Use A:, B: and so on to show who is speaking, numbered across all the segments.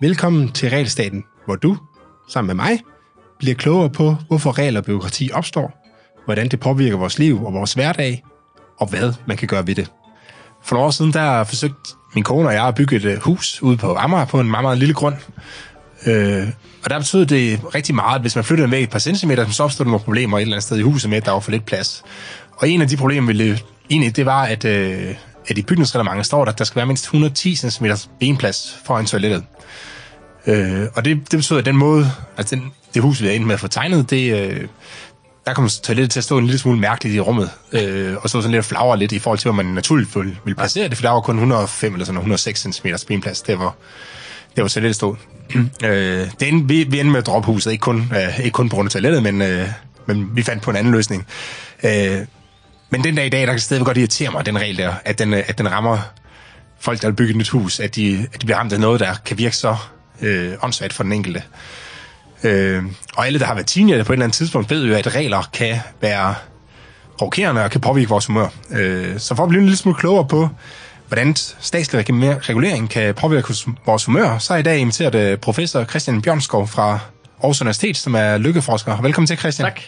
A: Velkommen til Regelstaten, hvor du, sammen med mig, bliver klogere på, hvorfor regler og byråkrati opstår, hvordan det påvirker vores liv og vores hverdag, og hvad man kan gøre ved det. For nogle år siden, der forsøgte min kone og jeg at bygge et øh, hus ude på Amager på en meget, meget lille grund. Øh, og der betød det rigtig meget, at hvis man flyttede væk et par centimeter, så opstod der nogle problemer et eller andet sted i huset med, at der var for lidt plads. Og en af de problemer, ville egentlig, det var, at, øh, at i bygningsreglementet står der, at der skal være mindst 110 cm benplads foran toilettet. Øh, og det, det betyder, at den måde, altså den, det hus, vi er inde med at få tegnet, det, øh, der kommer toilettet til at stå en lille smule mærkeligt i rummet, øh, og så sådan lidt og flagre lidt i forhold til, hvor man naturligt ville, ville placere det, for der var kun 105 eller sådan 106 cm benplads, det var, det var toilettet stod. øh, det endte, vi, vi endte med at droppe huset, ikke kun, øh, ikke kun på grund af toilettet, men, øh, men vi fandt på en anden løsning. Øh, men den dag i dag, der kan stadigvæk godt irritere mig, den regel der, at den, øh, at den rammer folk, der vil bygge et nyt hus, at de, at de bliver ramt af noget, der kan virke så øh, åndssvagt for den enkelte. Øh, og alle, der har været teenager på et eller andet tidspunkt, ved jo, at regler kan være provokerende og kan påvirke vores humør. Øh, så for at blive en lille smule klogere på, hvordan statslig regulering kan påvirke vores humør, så er i dag inviteret øh, professor Christian Bjørnskov fra Aarhus Universitet, som er lykkeforsker. Velkommen til, Christian.
B: Tak.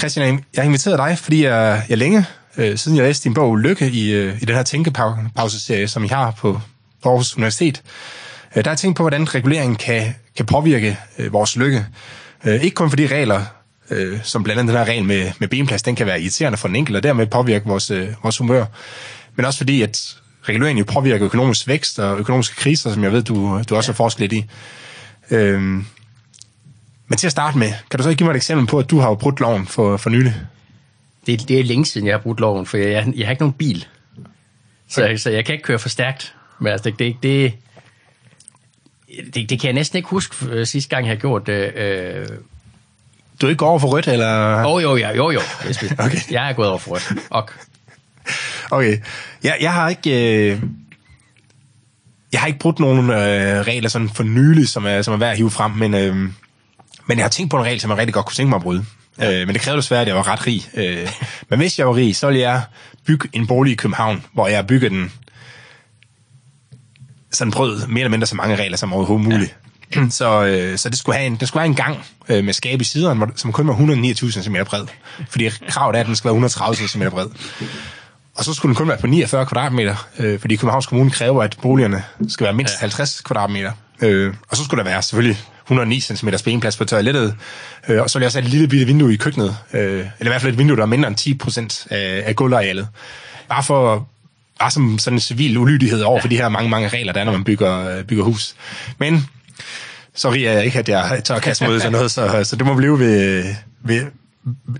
A: Christian, jeg har inviteret dig, fordi jeg, jeg længe, øh, siden jeg læste din bog Lykke i, øh, i den her tænkepauseserie, som I har på Aarhus Universitet, øh, der har jeg tænkt på, hvordan reguleringen kan, kan påvirke øh, vores lykke. Øh, ikke kun fordi regler, øh, som blandt andet den her regel med, med benplads, den kan være irriterende for den enkelte, og dermed påvirke vores, øh, vores humør, men også fordi, at reguleringen jo påvirker økonomisk vækst og økonomiske kriser, som jeg ved, du, du også har forsket lidt i. Øh, men til at starte med, kan du så ikke give mig et eksempel på, at du har brudt loven for, for nylig?
B: Det, det er længe siden, jeg har brudt loven, for jeg, jeg har ikke nogen bil. Så, okay. så jeg kan ikke køre for stærkt. Men altså, det, det, det, det, det kan jeg næsten ikke huske øh, sidste gang, jeg har gjort det. Øh...
A: Du er ikke over for rødt, eller?
B: Oh, jo, ja, jo, jo. okay. Jeg er gået over for rødt. Ok.
A: Okay. Jeg, jeg har ikke... Øh... Jeg har ikke brudt nogen øh, regler sådan for nylig, som er, som er værd at hive frem, men, øh, men jeg har tænkt på en regel, som jeg rigtig godt kunne tænke mig at bryde. Ja. Øh, men det kræver desværre, at jeg var ret rig. Øh, men hvis jeg var rig, så ville jeg bygge en bolig i København, hvor jeg bygger den sådan prøvet mere eller mindre så mange regler som overhovedet muligt. Ja. Så, øh, så det skulle have en, det skulle have en gang øh, med skab i sideren, som kun var 129 cm bred. Fordi kravet er, at den skal være 130 cm bred. Og så skulle den kun være på 49 kvadratmeter, øh, fordi Københavns Kommune kræver, at boligerne skal være mindst 50 kvadratmeter. Øh, og så skulle der være selvfølgelig 109 cm benplads på toilettet, øh, og så ville jeg også have et lille bitte vindue i køkkenet, øh, eller i hvert fald et vindue, der er mindre end 10 procent af, af gulvarealet. Bare for bare som sådan en civil ulydighed over for de her mange, mange regler, der er, når man bygger, øh, bygger hus. Men så er jeg ikke, at jeg tør at kaste mod sådan noget, så, så det må blive ved, ved,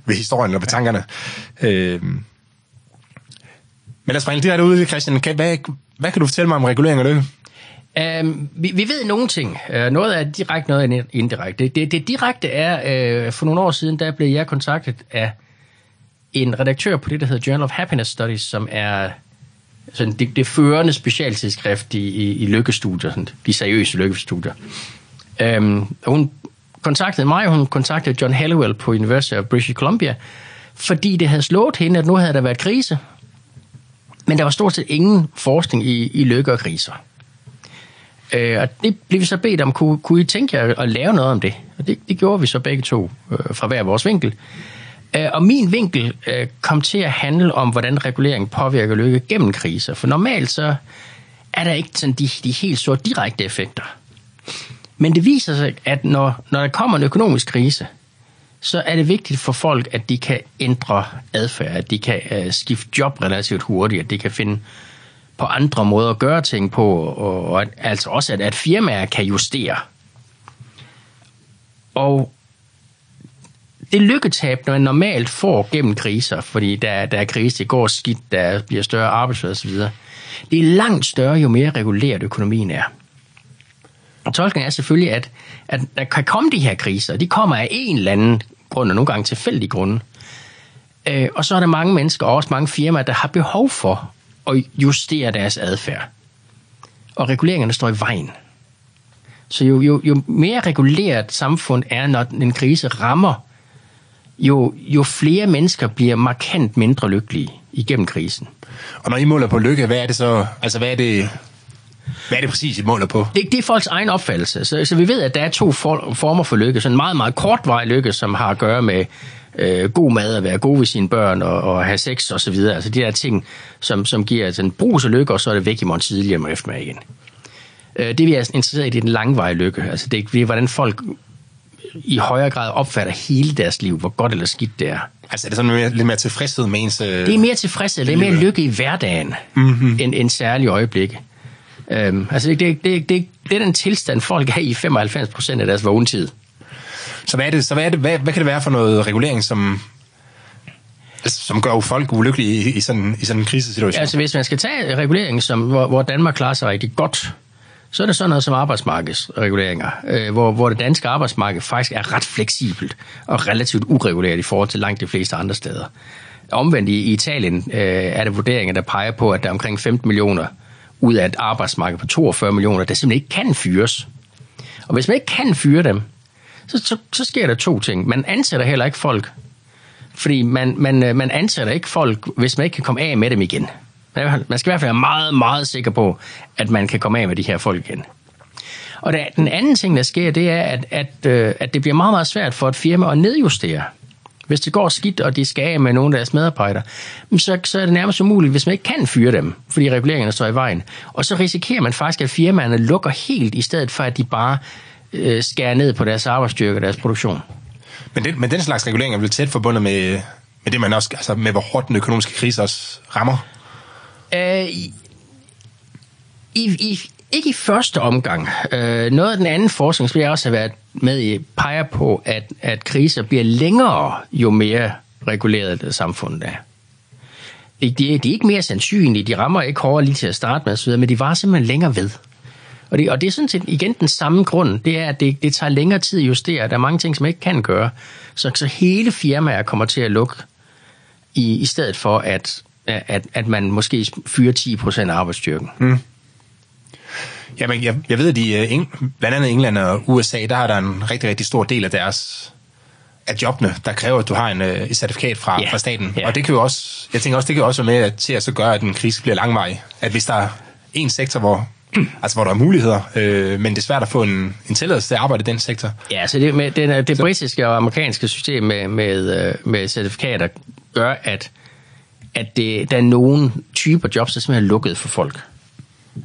A: ved historien og ved tankerne. Øh, men lad os springe direkte ud, Christian. Kan, hvad, hvad kan du fortælle mig om regulering af lykke?
B: Uh, vi, vi ved nogle ting. Uh, noget er direkte, noget er indirekte. Det, det, direkte er, uh, for nogle år siden, der blev jeg kontaktet af en redaktør på det, der hedder Journal of Happiness Studies, som er sådan det, det førende specialtidsskrift i, i, i lykkestudier, sådan, de seriøse lykkestudier. Um, hun kontaktede mig, hun kontaktede John Halliwell på University of British Columbia, fordi det havde slået hende, at nu havde der været krise, men der var stort set ingen forskning i, i lykke og kriser. Øh, og det blev vi så bedt om, kunne, kunne I tænke jer at lave noget om det? Og det, det gjorde vi så begge to øh, fra hver vores vinkel. Øh, og min vinkel øh, kom til at handle om, hvordan regulering påvirker lykke gennem kriser. For normalt så er der ikke sådan de, de helt så direkte effekter. Men det viser sig, at når, når der kommer en økonomisk krise, så er det vigtigt for folk, at de kan ændre adfærd, at de kan øh, skifte job relativt hurtigt, at de kan finde på andre måder at gøre ting på, og, og at, altså også, at, at firmaer kan justere. Og det lykketab, når man normalt får gennem kriser, fordi der, der er krise, det går skidt, der bliver større arbejdsløshed osv., det er langt større, jo mere reguleret økonomien er. Og tolkningen er selvfølgelig, at, at der kan komme de her kriser. De kommer af en eller anden grund, og nogle gange tilfældig grunde. Øh, og så er der mange mennesker, og også mange firmaer, der har behov for at justere deres adfærd. Og reguleringerne står i vejen. Så jo, jo, jo mere reguleret samfund er, når en krise rammer jo, jo flere mennesker bliver markant mindre lykkelige igennem krisen.
A: Og når I måler på lykke, hvad er det så, altså hvad er det, hvad er det præcis, I måler på?
B: Det, det er folks egen opfattelse. Så, så vi ved, at der er to for, former for lykke. Sådan en meget, meget kortvarig lykke, som har at gøre med øh, god mad, at være god ved sine børn og, og have sex og så videre. Altså de der ting, som, som giver altså, en brus og lykke, og så er det væk i morgen tidligere med eftermiddag igen. Øh, det vi er interesseret i, det er den langvarige lykke. Altså det er, hvordan folk i højere grad opfatter hele deres liv, hvor godt eller skidt det er.
A: Altså er det sådan mere, lidt mere tilfredshed med ens... Øh...
B: Det er mere tilfredshed, det er mere lykke i hverdagen, mm-hmm. end en særlig øjeblik. Øhm, altså det, det, det, det, det er den tilstand, folk er i 95 procent af deres vågentid.
A: Så hvad er det, så hvad, er det, hvad, hvad kan det være for noget regulering, som, altså, som gør folk ulykkelige i, i, sådan, i sådan en krisesituation?
B: Altså hvis man skal tage reguleringen, som, hvor, hvor Danmark klarer sig rigtig godt, så er det sådan noget som arbejdsmarkedsreguleringer, øh, hvor, hvor det danske arbejdsmarked faktisk er ret fleksibelt og relativt ureguleret i forhold til langt de fleste andre steder. Omvendt i, i Italien øh, er det vurderinger, der peger på, at der er omkring 15 millioner ud af et arbejdsmarked på 42 millioner, der simpelthen ikke kan fyres. Og hvis man ikke kan fyre dem, så, så, så sker der to ting. Man ansætter heller ikke folk, fordi man, man, øh, man ansætter ikke folk, hvis man ikke kan komme af med dem igen. Man skal i hvert fald være meget, meget sikker på, at man kan komme af med de her folk igen. Og der, den anden ting, der sker, det er, at, at, øh, at det bliver meget, meget svært for et firma at nedjustere. Hvis det går skidt, og de skal af med nogle af deres medarbejdere, så, så er det nærmest umuligt, hvis man ikke kan fyre dem, fordi reguleringerne står i vejen. Og så risikerer man faktisk, at firmaerne lukker helt, i stedet for at de bare øh, skærer ned på deres arbejdsstyrke og deres produktion.
A: Men den, men den slags regulering er vel tæt forbundet med, med det, man også, altså med hvor hårdt den økonomiske krise også rammer?
B: Øh, i, i, ikke i første omgang. Øh, noget af den anden forskning, som jeg også har været med i, peger på, at, at kriser bliver længere, jo mere reguleret det samfundet er. De, de, er ikke mere sandsynlige, de rammer ikke hårdere lige til at starte med, men de var simpelthen længere ved. Og det, og det er sådan set igen den samme grund, det er, at det, det tager længere tid at justere. Der er mange ting, som man ikke kan gøre. Så, så hele firmaer kommer til at lukke, i, i stedet for at, at, at man måske fyrer 10 procent af arbejdsstyrken. Mm.
A: Jamen, jeg, jeg ved, at i øh, blandt andet England og USA, der har der en rigtig, rigtig stor del af deres af jobbene, der kræver, at du har en, øh, et certifikat fra, yeah. fra staten. Yeah. Og det kan jo også, jeg tænker også, det kan også være med at, til at så gøre, at en krise bliver langvarig. At hvis der er en sektor, hvor altså hvor der er muligheder, øh, men det er svært at få en, en tilladelse til at arbejde i den sektor.
B: Ja, så det, med, det, det britiske og amerikanske system med, med, øh, med certifikater gør, at, at det, der er nogle typer jobs, der simpelthen er lukket for folk.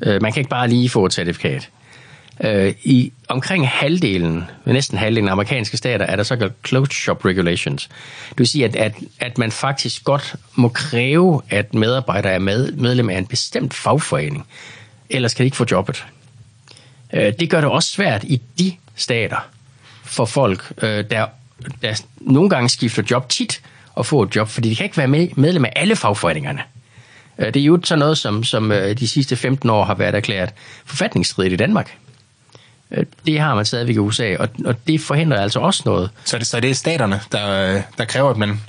B: Øh, man kan ikke bare lige få et certifikat. Øh, I omkring halvdelen, næsten halvdelen af amerikanske stater, er der såkaldt closed shop regulations. Det vil sige, at, at, at man faktisk godt må kræve, at medarbejdere er med, medlem af en bestemt fagforening ellers kan de ikke få jobbet. Øh, det gør det også svært i de stater for folk, øh, der, der nogle gange skifter job tit og få et job, fordi de kan ikke være med, medlem af alle fagforeningerne. Øh, det er jo sådan noget, som, som de sidste 15 år har været erklæret forfatningsstridigt i Danmark. Det har man stadigvæk i USA, og, og det forhindrer altså også noget.
A: Så det, så det er staterne, der, der kræver, at man...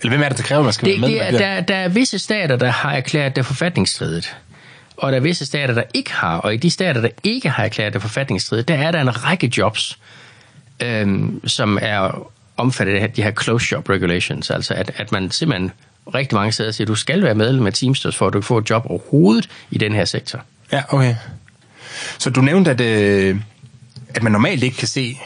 A: Eller hvem er det, der kræver, at man skal det, være med?
B: Det er, der, der er visse stater, der har erklæret det forfatningsstridigt og der er visse stater, der ikke har, og i de stater, der ikke har erklæret det forfatningsstridigt, der er der en række jobs, øhm, som er omfattet af de her close shop regulations, altså at, at man simpelthen rigtig mange steder siger, at du skal være medlem af Teamsters, for at du kan få et job overhovedet i den her sektor.
A: Ja, okay. Så du nævnte, at, øh, at man normalt ikke kan se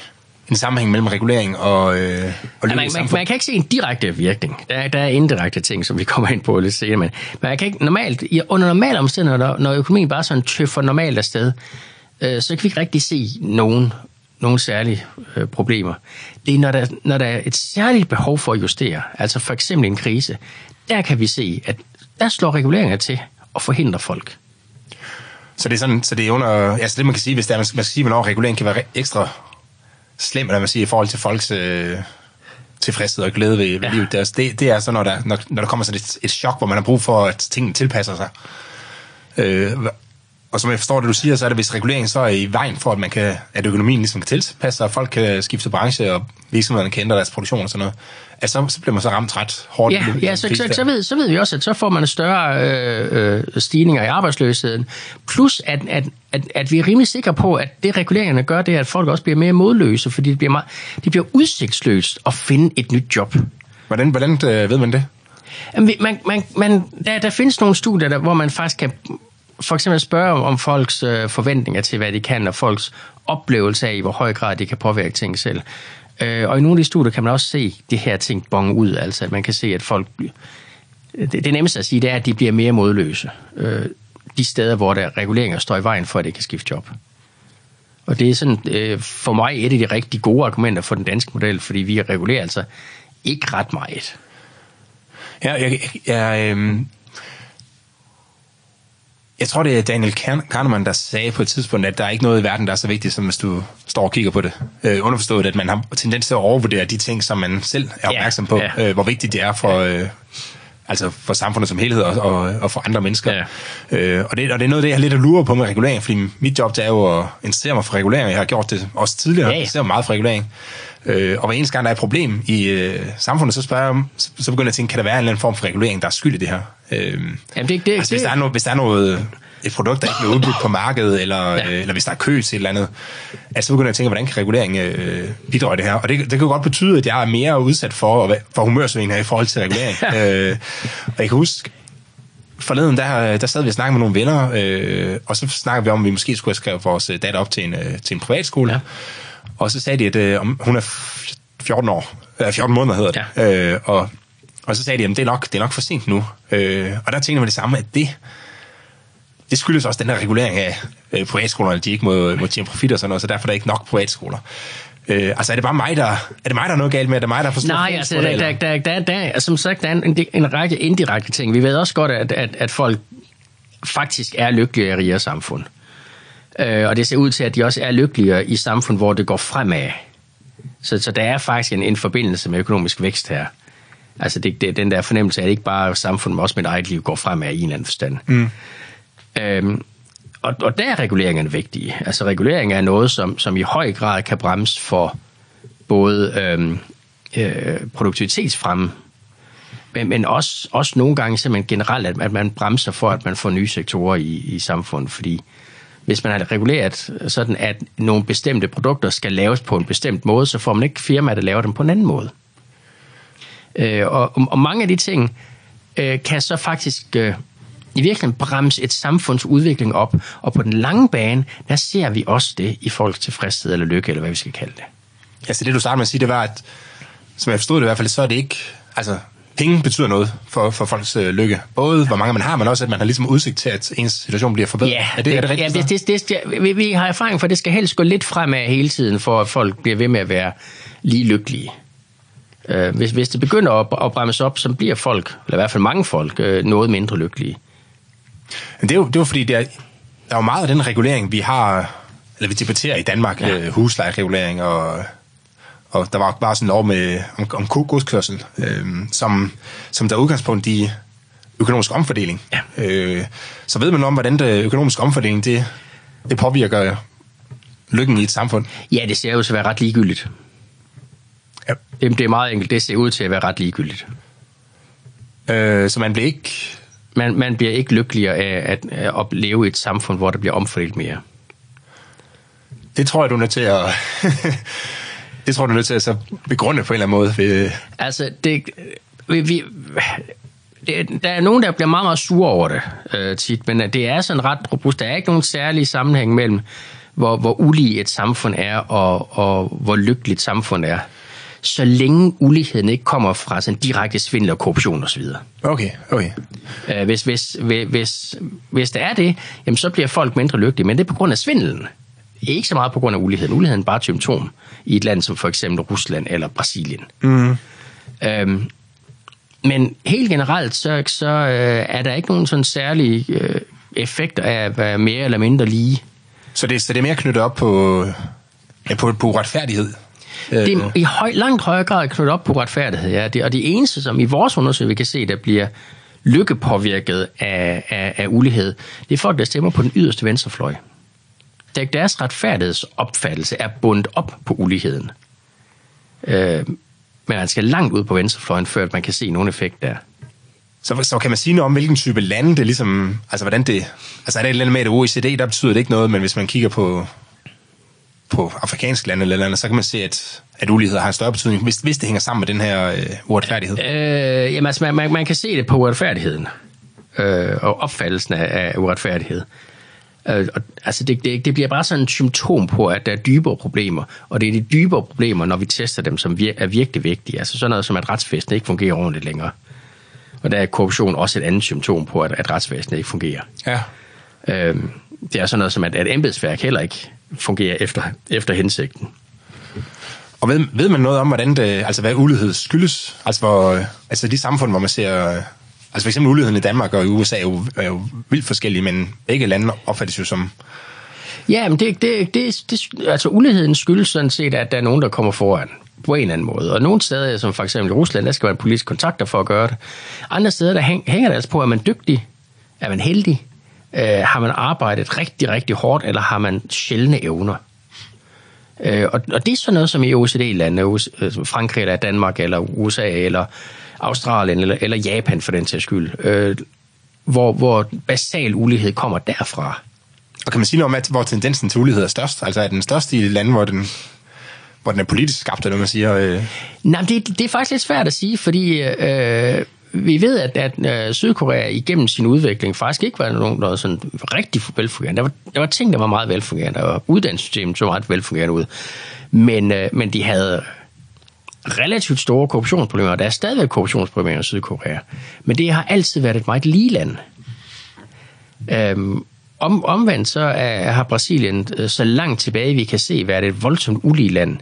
A: en sammenhæng mellem regulering og, øh, og
B: ja, man, man, man kan ikke se en direkte virkning. Der, der er indirekte ting, som vi kommer ind på lidt senere. Men man kan ikke normalt, under normale omstændigheder, når økonomien bare sådan tøffer normalt afsted, øh, så kan vi ikke rigtig se nogen, nogen særlige øh, problemer. Det er, når der, når der er et særligt behov for at justere, altså for eksempel en krise, der kan vi se, at der slår reguleringer til og forhindrer folk.
A: Så det er sådan, så det er under, altså det man kan sige, hvis der, man skal sige, hvornår regulering kan være ekstra slem, lad man sige, i forhold til folks øh, tilfredshed og glæde ved, ved ja. livet deres. Det, det er så, når der, når, når der kommer sådan et, et chok, hvor man har brug for, at tingene tilpasser sig. Øh, og som jeg forstår det, du siger, så er det, hvis reguleringen så er i vejen for, at, man kan, at økonomien ligesom kan tilpasse sig, og folk kan skifte branche og virksomhederne kan ændre deres produktion og sådan noget, at så, så bliver man så ramt ret hårdt.
B: Ja, ja så, så, så, ved, så ved vi også, at så får man en større øh, øh, stigninger i arbejdsløsheden. Plus, at, at, at, at vi er rimelig sikre på, at det reguleringerne gør, det er, at folk også bliver mere modløse, fordi det bliver, meget, det bliver udsigtsløst at finde et nyt job.
A: Hvordan, hvordan øh, ved man det?
B: Jamen, man, man, man, der, der findes nogle studier, der, hvor man faktisk kan for eksempel spørge om, om folks øh, forventninger til, hvad de kan, og folks oplevelse af, i hvor høj grad de kan påvirke ting selv. Øh, og i nogle af de studier kan man også se det her ting bonge ud, altså at man kan se, at folk... bliver- Det, det nemmeste at sige, det er, at de bliver mere modløse. Øh, de steder, hvor der reguleringer står i vejen for, at det kan skifte job. Og det er sådan, øh, for mig et af de rigtig gode argumenter for den danske model, fordi vi regulerer altså ikke ret meget.
A: Ja, jeg, jeg, jeg, øh, jeg tror, det er Daniel Kahn- Kahneman, der sagde på et tidspunkt, at der er ikke noget i verden, der er så vigtigt, som hvis du står og kigger på det. Øh, underforstået, at man har tendens til at overvurdere de ting, som man selv er opmærksom på,
B: ja.
A: øh, hvor vigtigt det er for... Øh, altså for samfundet som helhed og, og, og for andre mennesker.
B: Ja.
A: Øh, og, det, og det er noget af det, jeg har lidt at lure på med regulering, fordi mit job det er jo at interessere mig for regulering. Jeg har gjort det også tidligere,
B: Ja,
A: ja,
B: ja.
A: interesseret mig meget for regulering. Øh, og hver eneste gang, der er et problem i øh, samfundet, så spørger jeg om, så, så begynder jeg at tænke, kan der være en eller anden form for regulering, der er skyld i det her? Øh,
B: Jamen, det, det,
A: altså, hvis der er noget, hvis der er noget et produkt, der ikke bliver udbudt på markedet, eller, ja. øh, eller hvis der er kø til et eller andet, altså, så begynder jeg at tænke, hvordan kan regulering øh, bidrage det her? Og det, det kan jo godt betyde, at jeg er mere udsat for, for humørsvingninger i forhold til regulering. øh, og jeg kan huske, forleden, der, der sad vi og snakkede med nogle venner, øh, og så snakkede vi om, at vi måske skulle have skrevet vores øh, datter op til en, øh, til en privatskole.
B: Ja.
A: Og så sagde de, at øh, om, hun er f- 14 år, øh, 14 måneder hedder det. Ja. Øh, og, og så sagde de, at det er nok, det er nok for sent nu. Øh, og der tænkte jeg med det samme, at det, det skyldes også den her regulering af øh, privatskolerne, at de ikke må, må tjene profit og sådan noget, så derfor er der ikke nok privatskoler. Øh, altså er det bare mig, der er det mig, der er noget galt med? Er det mig, der forstår
B: Nej, altså, der, der, der, der, der, der, som sagt, der er en, en række indirekte ting. Vi ved også godt, at, at, at folk faktisk er lykkeligere i samfund. Øh, og det ser ud til, at de også er lykkeligere i samfund, hvor det går fremad. Så, så der er faktisk en, en forbindelse med økonomisk vækst her. Altså det, det, den der fornemmelse af, at ikke bare samfundet, men også mit eget liv går fremad i en eller anden forstand. Mm. Øhm, og, og der er reguleringerne vigtige. Altså regulering er noget, som, som i høj grad kan bremse for både øhm, øh, produktivitetsfremme, men, men også, også nogle gange simpelthen generelt, at, at man bremser for, at man får nye sektorer i, i samfundet, fordi hvis man har reguleret sådan, at nogle bestemte produkter skal laves på en bestemt måde, så får man ikke firmaer, der laver dem på en anden måde. Øh, og, og mange af de ting øh, kan så faktisk øh, i virkeligheden bremse et samfunds udvikling op, og på den lange bane, der ser vi også det i folks tilfredshed eller lykke, eller hvad vi skal kalde det.
A: Altså det, du startede med at sige, det var, at som jeg forstod det i hvert fald, så er det ikke... Altså, penge betyder noget for, for folks øh, lykke. Både hvor mange man har, men også, at man har ligesom udsigt til, at ens situation bliver forbedret.
B: Ja,
A: er det, er det rigtigt?
B: ja,
A: så?
B: det, det, det, vi, vi har erfaring for, at det skal helst gå lidt fremad hele tiden, for at folk bliver ved med at være lige lykkelige. Øh, hvis, hvis det begynder at, at bremse op, så bliver folk, eller i hvert fald mange folk, øh, noget mindre lykkelige.
A: Men det er jo, det er jo fordi, det er, der er jo meget af den regulering, vi har, eller vi debatterer i Danmark, ja. øh, huslejeregulering, og, og der var bare sådan en lov med, om, om godskørsel, øh, som, som der er udgangspunkt i økonomisk omfordeling.
B: Ja.
A: Øh, så ved man om, hvordan det økonomisk omfordeling, det, det påvirker lykken i et samfund.
B: Ja, det ser ud til at være ret ligegyldigt.
A: Ja.
B: Det, det er meget enkelt. Det ser ud til at være ret ligegyldigt.
A: Øh, så man bliver ikke...
B: Man, man bliver ikke lykkeligere af at, at leve i et samfund, hvor der bliver omfordelt mere.
A: Det tror jeg, du er nødt til at... det tror du er nødt til at så begrunde på en eller anden måde. Ved,
B: Altså, det, vi, vi, det, der er nogen, der bliver meget, meget sure over det øh, tit, men det er sådan ret robust. Der er ikke nogen særlig sammenhæng mellem, hvor, hvor ulige et samfund er, og, og hvor lykkeligt samfund er. Så længe uligheden ikke kommer fra sådan direkte svindel og korruption osv.
A: okay, okay.
B: Øh, hvis, hvis, hvis, hvis, hvis der er det, jamen, så bliver folk mindre lykkelige, men det er på grund af svindelen. Ikke så meget på grund af uligheden. Uligheden er bare et symptom i et land som for eksempel Rusland eller Brasilien. Mm. Øhm, men helt generelt, så, så øh, er der ikke nogen sådan særlige øh, effekter af at være mere eller mindre lige.
A: Så det, så det er mere knyttet op på, ja, på, på retfærdighed.
B: Det er i høj, langt højere grad knyttet op på retfærdighed, ja. Det, og det eneste, som i vores undersøgelse vi kan se, der bliver lykkepåvirket af, af, af ulighed, det er folk, der stemmer på den yderste venstrefløj. Der- Deres retfærdighedsopfattelse er bundet op på uligheden. Øh, men han skal langt ud på venstrefløjen, før man kan se nogen effekt der.
A: Så, så kan man sige noget om, hvilken type lande det ligesom... Altså, hvordan det... Altså, er det et eller andet med, at OECD, der betyder det ikke noget, men hvis man kigger på, på afrikanske lande eller andet, så kan man se, at, at ulighed har en større betydning, hvis, hvis det hænger sammen med den her øh, uretfærdighed.
B: Øh, jamen, altså, man, man, man kan se det på uretfærdigheden øh, og opfattelsen af, af uretfærdighed. Øh, og, altså det, det, det bliver bare sådan et symptom på, at der er dybere problemer, og det er de dybere problemer, når vi tester dem, som vir, er virkelig vigtige. Altså sådan noget som, at retsvæsenet ikke fungerer ordentligt længere. Og der er korruption også et andet symptom på, at, at retsvæsenet ikke fungerer.
A: Ja.
B: Øh, det er sådan noget som, at, at embedsværk heller ikke fungerer efter, efter hensigten.
A: Og ved, ved man noget om, hvordan det, altså hvad ulighed skyldes? Altså, hvor, altså de samfund, hvor man ser Altså for eksempel uligheden i Danmark og i USA er jo, er jo vildt forskellige, men begge lande opfattes jo som...
B: Ja, men det, det, det, det, altså uligheden skyldes sådan set, at der er nogen, der kommer foran på en eller anden måde. Og nogle steder, som for eksempel i Rusland, der skal man politisk kontakter for at gøre det. Andre steder, der hænger det altså på, er man dygtig, er man heldig, øh, har man arbejdet rigtig, rigtig hårdt, eller har man sjældne evner. Øh, og, og det er sådan noget som i OECD-lande, altså, Frankrig eller Danmark eller USA eller Australien eller, eller Japan for den til skyld, øh, hvor, hvor basal ulighed kommer derfra.
A: Og kan man sige noget om, at, hvor tendensen til ulighed er størst? Altså er den største i lande, hvor den, hvor den er politisk skabt, eller man siger? Øh...
B: Nej, det, det er faktisk lidt svært at sige, fordi øh, vi ved, at, at øh, Sydkorea igennem sin udvikling faktisk ikke var nogen, noget sådan rigtig velfungerende. Der var, der var ting, der var meget velfungerende, og uddannelsessystemet så meget velfungerende ud. Men, øh, men de havde relativt store korruptionsproblemer. Der er stadigvæk korruptionsproblemer i Sydkorea. Men det har altid været et meget lige land. Øhm, om, omvendt så er, har Brasilien øh, så langt tilbage, vi kan se, været et voldsomt ulige land.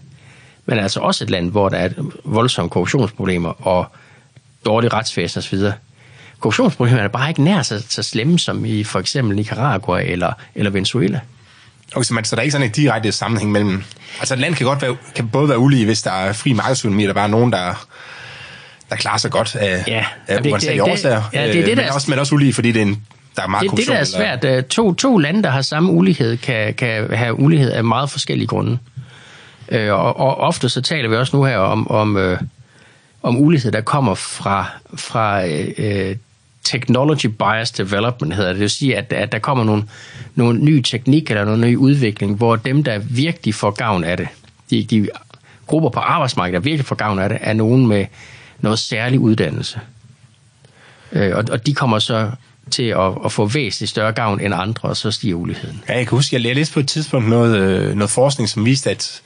B: Men altså også et land, hvor der er voldsomme korruptionsproblemer og dårlig retsvæsen osv. Korruptionsproblemerne er bare ikke nær så, så slemme som i for eksempel Nicaragua eller, eller Venezuela.
A: Okay, så, man, så der er ikke sådan en direkte sammenhæng mellem... Altså et land kan godt være, kan både være ulige, hvis der er fri markedsøkonomi, der bare er nogen, der, der klarer sig godt af,
B: ja,
A: af det, uansagelige årsager. Ja, det er det, øh, men, der, også, men også ulige, fordi det er en, der er meget
B: det, det, der er svært. Eller... To, to lande, der har samme ulighed, kan, kan have ulighed af meget forskellige grunde. Øh, og, og ofte så taler vi også nu her om, om, øh, om ulighed, der kommer fra, fra øh, technology bias development, hedder det. Det vil sige, at, at der kommer nogle, nogle nye teknik eller nogle ny udvikling, hvor dem, der virkelig får gavn af det, de, de grupper på arbejdsmarkedet, der virkelig får gavn af det, er nogen med noget særlig uddannelse. Øh, og, og de kommer så til at, at få væsentligt større gavn end andre, og så stiger uligheden.
A: Ja, jeg kan huske, jeg læste på et tidspunkt noget, øh, noget forskning, som viste, at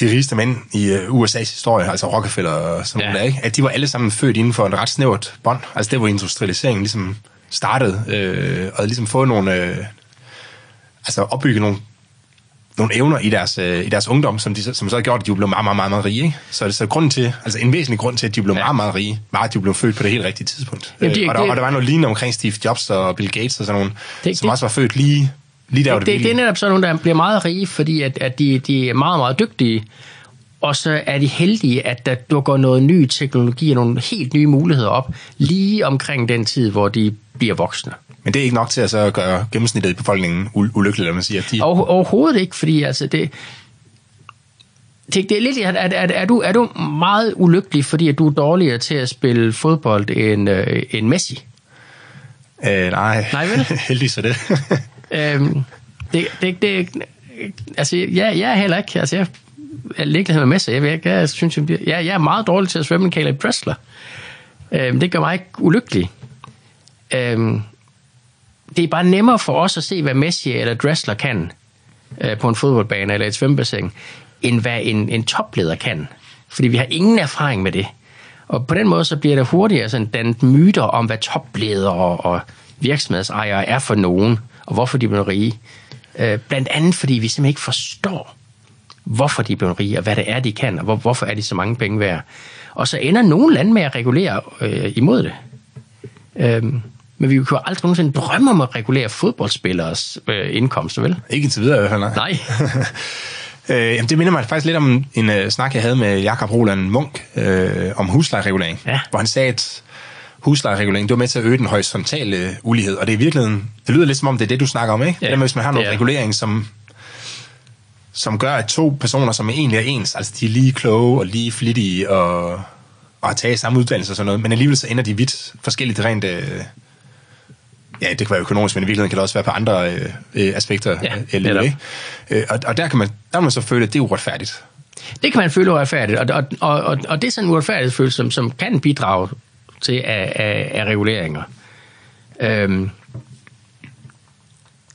A: de rigeste mænd i øh, USA's historie, altså Rockefeller og sådan ja. noget, ikke? at de var alle sammen født inden for en ret snævert bånd. Altså det, hvor industrialiseringen ligesom startede, øh, og ligesom fået nogle, øh, altså opbygge nogle, nogle evner i deres, øh, i deres ungdom, som, de, som så har gjort, at de blev meget, meget, meget, meget rige. Ikke? Så, så grunden til, altså en væsentlig grund til, at de blev ja. meget, meget rige, var, at de blev født på det helt rigtige tidspunkt. Jamen, de, øh, og, der, det, og der var noget lignende omkring Steve Jobs og Bill Gates og sådan nogle, det, som det, også var født lige Lige der,
B: det, det, det er netop sådan nogle, der bliver meget rige, fordi at, at de, de er meget, meget dygtige, og så er de heldige, at der dukker noget ny teknologi og nogle helt nye muligheder op, lige omkring den tid, hvor de bliver voksne.
A: Men det er ikke nok til at så gøre gennemsnittet i befolkningen ulykkelig, man siger. De...
B: Over, overhovedet ikke, fordi altså det, det, det er lidt, er, er, er, er, du, er du meget ulykkelig, fordi at du er dårligere til at spille fodbold end, øh, end Messi?
A: Øh, nej,
B: nej vel?
A: heldigvis så det.
B: øhm, det, det, det, altså, jeg, jeg er heller ikke, altså, jeg ligger med sig. Jeg, jeg, jeg, synes, jeg, jeg er meget dårlig til at svømme en Caleb Dressler. Øhm, det gør mig ikke ulykkelig. Øhm, det er bare nemmere for os at se, hvad Messi eller Dressler kan øh, på en fodboldbane eller et svømmebassin, end hvad en, en topleder kan. Fordi vi har ingen erfaring med det. Og på den måde så bliver der hurtigere sådan dannet myter om, hvad topledere og, og virksomhedsejere er for nogen, og hvorfor de bliver rige. Øh, blandt andet fordi vi simpelthen ikke forstår, hvorfor de er blevet rige, og hvad det er, de kan, og hvor, hvorfor er de så mange penge værd. Og så ender nogle lande med at regulere øh, imod det. Øhm, men vi jo aldrig nogensinde drømme om at regulere fodboldspillers øh, indkomster, vel?
A: Ikke indtil videre i hvert fald, nej.
B: Nej.
A: øh, jamen, det minder mig faktisk lidt om en uh, snak, jeg havde med Jakob Roland Munk øh, om huslejeregulering,
B: ja.
A: hvor han sagde, at huslejeregulering, det var med til at øge den horisontale ulighed, og det er i virkeligheden, det lyder lidt som om, det er det, du snakker om, ikke? Ja, det med, hvis man har noget regulering, som som gør, at to personer, som egentlig er ens, altså de er lige kloge og lige flittige og, og har taget samme uddannelse og sådan noget, men alligevel så ender de vidt forskelligt rent... Øh, ja, det kan være økonomisk, men i virkeligheden kan det også være på andre øh, øh aspekter
B: Ja,
A: af livet, ikke? Øh, og, og der kan man, der må man så føle, at det er uretfærdigt.
B: Det kan man føle uretfærdigt, og, og, og, og, og det er sådan en uretfærdighedsfølelse, som, som kan bidrage til af, af, af reguleringer. Øhm,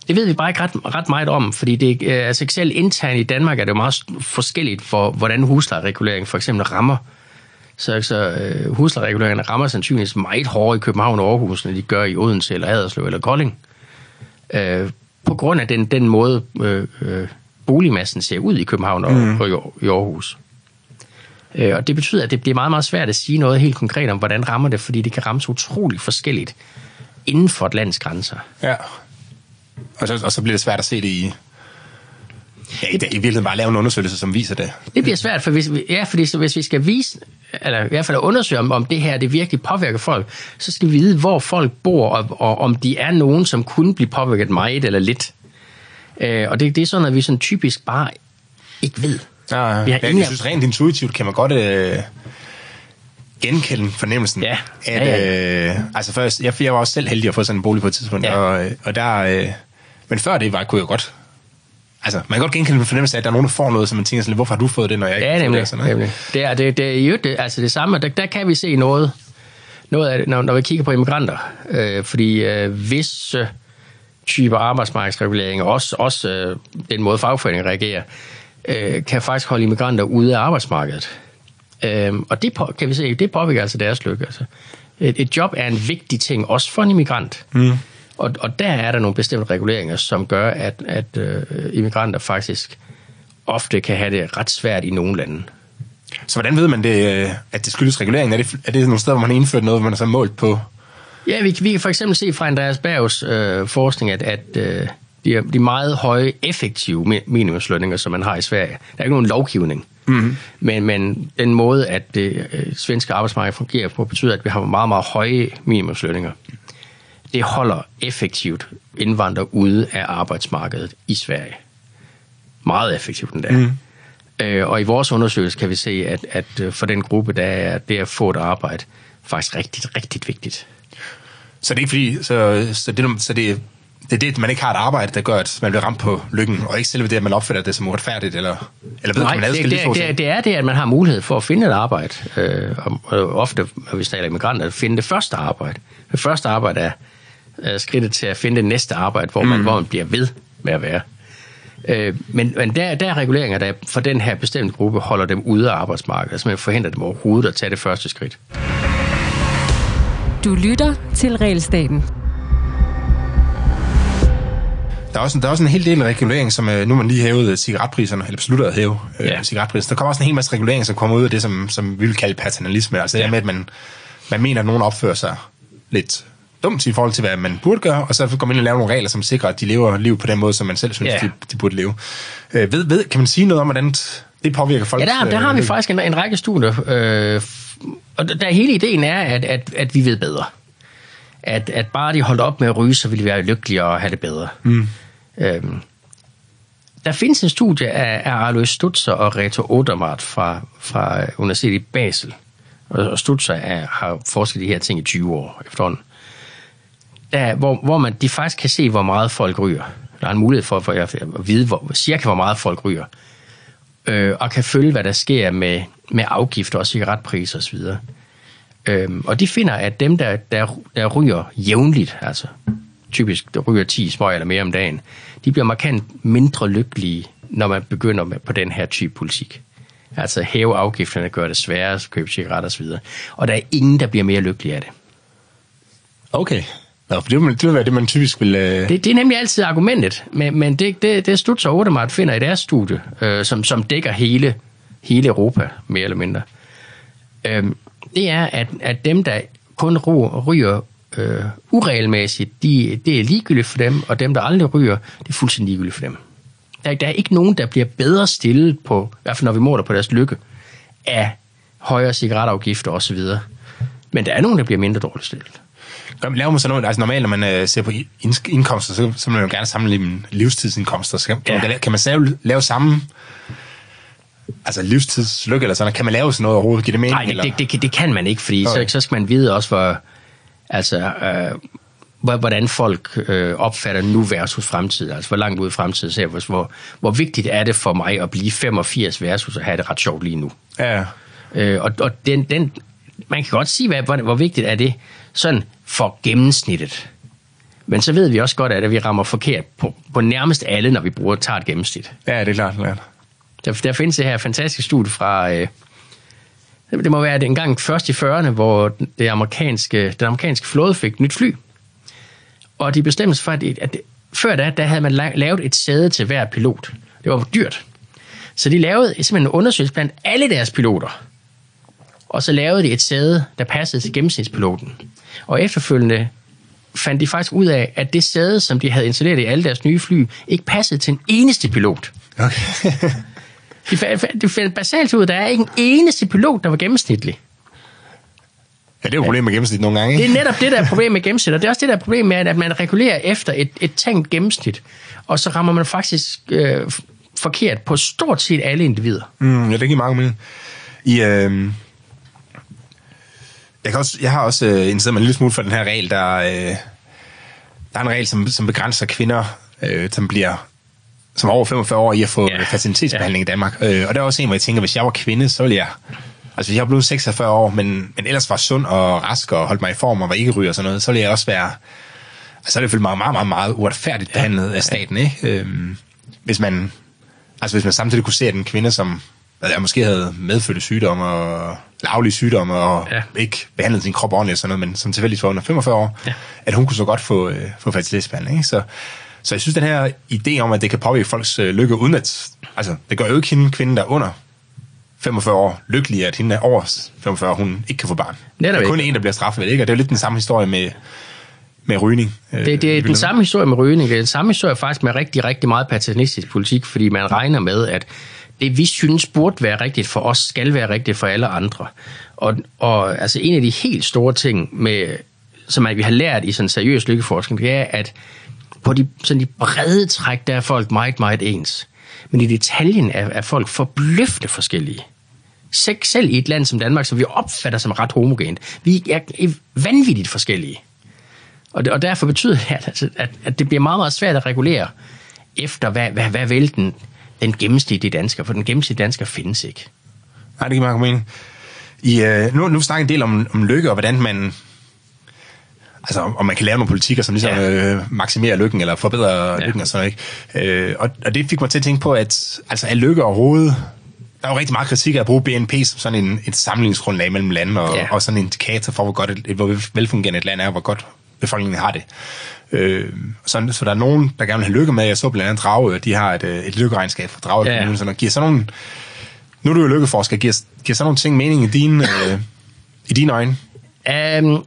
B: det ved vi bare ikke ret, ret meget om, fordi det, øh, altså selv internt i Danmark er det jo meget forskelligt for, hvordan huslejeregulering for eksempel rammer. Så, så øh, huslejereguleringerne rammer sandsynligvis meget hårdere i København og Aarhus, end de gør i Odense eller Haderslev eller Kolding. Øh, på grund af den, den måde, øh, øh, boligmassen ser ud i København og, mm. og i Aarhus. Øh, og det betyder, at det bliver meget, meget svært at sige noget helt konkret om, hvordan rammer det, fordi det kan ramme så utroligt forskelligt inden for et lands grænser.
A: Ja. Og så, og så bliver det svært at se det i... Ja, i, i virkeligheden bare lave en undersøgelse, som viser det.
B: Det bliver svært, for hvis, vi- ja, fordi så hvis vi skal vise, eller i hvert fald undersøge, om, om det her det virkelig påvirker folk, så skal vi vide, hvor folk bor, og, og om de er nogen, som kunne blive påvirket meget eller lidt. Øh, og det, det er sådan, at vi sådan typisk bare ikke ved.
A: Ja,
B: Vi har
A: jeg,
B: ingen-
A: jeg synes rent intuitivt kan man godt øh, genkende fornemmelsen.
B: Ja.
A: At,
B: Ja,
A: Øh, altså først, jeg, jeg var også selv heldig at få sådan en bolig på et tidspunkt,
B: Ja.
A: og, øh, og der, øh, men før det var, kunne jeg godt, altså man kan godt genkende en fornemmelse af, at der er nogen, der får noget, som man tænker sådan, hvorfor har du fået det, når jeg ikke
B: Ja, nemlig.
A: det? Sådan, noget.
B: nemlig. Det er, det, det er jo det, altså det samme, der, der kan vi se noget, noget af det, når, når vi kigger på immigranter. Øh, fordi øh, visse typer arbejdsmarkedsregulering, og også, også øh, den måde fagforeningen reagerer, øh, kan faktisk holde immigranter ude af arbejdsmarkedet. Øh, og det på, kan vi se, det påvirker altså deres lykke. Altså. Et, et job er en vigtig ting, også for en immigrant. Mm. Og, og der er der nogle bestemte reguleringer, som gør, at, at øh, immigranter faktisk ofte kan have det ret svært i nogle lande.
A: Så hvordan ved man, det, øh, at det skyldes reguleringen? Er det, er det nogle steder, hvor man har indført noget, hvor man har så målt på?
B: Ja, vi, vi kan for eksempel se fra Andreas Bergs øh, forskning, at, at øh, de, de meget høje effektive mi- minimumslønninger, som man har i Sverige. Der er ikke nogen lovgivning. Mm-hmm. Men, men den måde, at det øh, svenske arbejdsmarked fungerer på, betyder, at vi har meget, meget høje minimumslønninger. Det holder effektivt indvandrere ude af arbejdsmarkedet i Sverige. Meget effektivt endda. Mm. Øh, og i vores undersøgelse kan vi se, at, at øh, for den gruppe, der er det at få et arbejde faktisk rigtig, rigtig vigtigt.
A: Så det er ikke fordi, så, så, det, så det, det er det, at man ikke har et arbejde, der gør, at man bliver ramt på lykken, og ikke selve det, at man opfatter det som uretfærdigt, eller, eller ved
B: Nej,
A: man
B: det,
A: adskille
B: det,
A: de to
B: det,
A: ting?
B: det er det, at man har mulighed for at finde et arbejde. Øh, og, og ofte, når vi taler immigranter, at finde det første arbejde. Det første arbejde er, er skridtet til at finde det næste arbejde, hvor man, mm. hvor man bliver ved med at være. Øh, men men der, der er reguleringer, der for den her bestemte gruppe holder dem ude af arbejdsmarkedet, altså man forhindrer dem overhovedet at tage det første skridt.
C: Du lytter til Realstaten.
A: Der er, også, der er også en hel del regulering, som øh, nu man lige hævet øh, cigaretpriserne, eller besluttet at hæve øh,
B: Ja.
A: cigaretpriserne. Der kommer også en hel masse regulering, som kommer ud af det, som, som vi vil kalde paternalisme. Altså det
B: Ja.
A: ja. med, at man, man mener, at nogen opfører sig lidt dumt i forhold til, hvad man burde gøre, og så går man ind og laver nogle regler, som sikrer, at de lever liv på den måde, som man selv synes,
B: Ja.
A: de, de burde leve. Øh, ved, ved, kan man sige noget om, hvordan det påvirker folk?
B: Ja, der, der har vi faktisk en, en række studier, øh, og der, der hele ideen er, at, at, at vi ved bedre. At, at bare de holdt op med at ryge, så ville vi være lykkeligere og have det bedre. Mm. Øhm, der findes en studie af, af Alois Stutzer og Reto Odermatt fra, fra øh, Universitetet i Basel. Og og Stutzer er, har forsket de her ting i 20 år efterhånden. Der, hvor, hvor man, de faktisk kan se, hvor meget folk ryger. Der er en mulighed for, for at vide hvor, cirka, hvor meget folk ryger øh, og kan følge, hvad der sker med, med afgifter og cigaretpriser osv. Øhm, og de finder, at dem, der, der, der ryger jævnligt, altså typisk ryger 10 smøg eller mere om dagen, de bliver markant mindre lykkelige, når man begynder med, på den her type politik. Altså hæve afgifterne, gør det sværere at købe cigaretter osv. Og der er ingen, der bliver mere lykkelige af det.
A: Okay. Nå, for det, vil, det vil være det, man typisk vil... Øh...
B: Det, det er nemlig altid argumentet, men, men det, det, det Stutz og Odermatt finder i deres studie, øh, som, som dækker hele, hele Europa, mere eller mindre, øh, det er, at, at dem, der kun ry- ryger øh, uregelmæssigt, de, det er ligegyldigt for dem, og dem, der aldrig ryger, det er fuldstændig ligegyldigt for dem. Der, der er ikke nogen, der bliver bedre stillet på, i hvert fald når vi måler på deres lykke, af højere cigaretafgifter osv. Men der er nogen, der bliver mindre dårligt stillet.
A: Laver man så noget, altså normalt, når man øh, ser på ind- indkomster, så, så vil man jo gerne sammenligne livstidsindkomster. Så kan,
B: Ja.
A: man, kan man lave, lave samme altså livstidslykke eller sådan, kan man lave sådan noget overhovedet? Giver det mening?
B: Nej, det,
A: eller?
B: det, det, kan- det kan man ikke, fordi
A: Okay.
B: så, så skal man vide også, hvor, altså, øh, hvor- hvordan folk øh, opfatter nu versus fremtid. Altså, hvor langt ud i fremtiden ser vi, hvor, hvor vigtigt er det for mig at blive 85 versus at have det ret sjovt lige nu.
A: Ja,
B: Øh, og og den, den, man kan godt sige, hvad, hvor, hvor vigtigt er det sådan for gennemsnittet. Men så ved vi også godt, at vi rammer forkert på, på nærmest alle, når vi bruger tager et gennemsnit.
A: ja, det er klart. klart.
B: Der, der findes det her fantastiske studie fra, øh, det må være den gang først i 40'erne, hvor det amerikanske, den amerikanske flåde fik et nyt fly. Og de bestemte sig for, at, at før da, der havde man lavet et sæde til hver pilot. Det var for dyrt. Så de lavede simpelthen en undersøgelse blandt alle deres piloter. Og så lavede de et sæde, der passede til gennemsnitspiloten. Og efterfølgende fandt de faktisk ud af, at det sæde, som de havde installeret i alle deres nye fly, ikke passede til en eneste pilot.
A: Okay.
B: De fandt, de fandt basalt ud, der er ikke en eneste pilot, der var gennemsnitlig.
A: ja, det er jo et problem med gennemsnit nogle gange,
B: Det
A: ikke?
B: er netop det, der er problemet med gennemsnit, og det er også det, der er problemet med, at man regulerer efter et, et tænkt gennemsnit, og så rammer man faktisk øh, forkert på stort set alle individer.
A: Mm, ja, det giver meget mening. I, øh, jeg, kan også, jeg har også øh, interesseret mig en lille smule for den her regel, der, øh, der er en regel, som, som begrænser kvinder, øh, som bliver som er over 45 år i at få
B: Ja.
A: ja. facilitetsbehandling ja. i Danmark. Øh, og der er også en, hvor jeg tænker, hvis jeg var kvinde, så ville jeg... Altså, hvis jeg blevet 46 år, men, men ellers var sund og rask og holdt mig i form og var ikke ryger og sådan noget, så ville jeg også være... Altså, så er det følt meget, meget, meget, meget uretfærdigt behandlet af staten, ikke? Øhm, hvis man... Altså, hvis man samtidig kunne se, at en kvinde, som hvad jeg måske havde medfødte sygdomme og lavlige sygdomme og
B: Ja.
A: ja. ikke behandlet sin krop ordentligt og sådan noget, men som tilfældigvis var under 45 år,
B: Ja.
A: ja. at hun kunne så godt få, øh, få fertilitetsbehandling. Ikke? Så, så jeg synes, den her idé om, at det kan påvirke folks øh, lykke uden at... Altså, det gør jo ikke hende kvinde, der er under 45 år lykkelig, at hende er over 45, hun ikke kan få barn.
B: Netop
A: der er kun
B: ikke.
A: en, der bliver straffet, ikke? Og det er jo lidt den samme historie med, med rygning. øh,
B: Det, det er den samme historie med rygning. Det er den samme historie faktisk med rigtig, rigtig meget paternalistisk politik, fordi man regner med, at det vi synes burde være rigtigt for os, skal være rigtigt for alle andre. Og, og altså en af de helt store ting, med, som at vi har lært i sådan seriøs lykkeforskning, det er, at på de, sådan de brede træk, der er folk meget, meget ens. Men i detaljen er, er folk forbløffende forskellige. Selv, selv i et land som Danmark, som vi opfatter som ret homogent, vi er vanvittigt forskellige. Og, det, og derfor betyder det, at, altså, at, at det bliver meget, meget svært at regulere efter, hvad, hvad, hvad vil den, den gennemsnitlige dansker, for den gennemsnitlige dansker findes ikke.
A: Nej, det kan man ikke mene. I, øh, nu, nu snakker en del om, om lykke, og hvordan man... Altså, om om man kan lave nogle politikker, som ligesom
B: Ja.
A: øh, maksimerer lykken, eller forbedrer
B: Ja.
A: lykken og sådan noget, ikke? Øh, og, og det fik mig til at tænke på, at altså, er lykke overhovedet... Der er jo rigtig meget kritik af at bruge BNP som sådan en, et sammenligningsgrundlag mellem lande, og,
B: Ja.
A: og sådan en indikator for, hvor godt et, et hvor velfungerende et land er, og hvor godt befolkningen har det. Øh, så, så der er nogen, der gerne vil have lykke med. Jeg så blandt andet Dragør, de har et, øh, et lykkeregnskab for Dragør
B: Ja, ja.
A: Sådan, og giver sådan nogle nu er du jo lykkeforsker. Giver, giver sådan nogle ting mening i dine, øh, i dine øjne?
B: Um,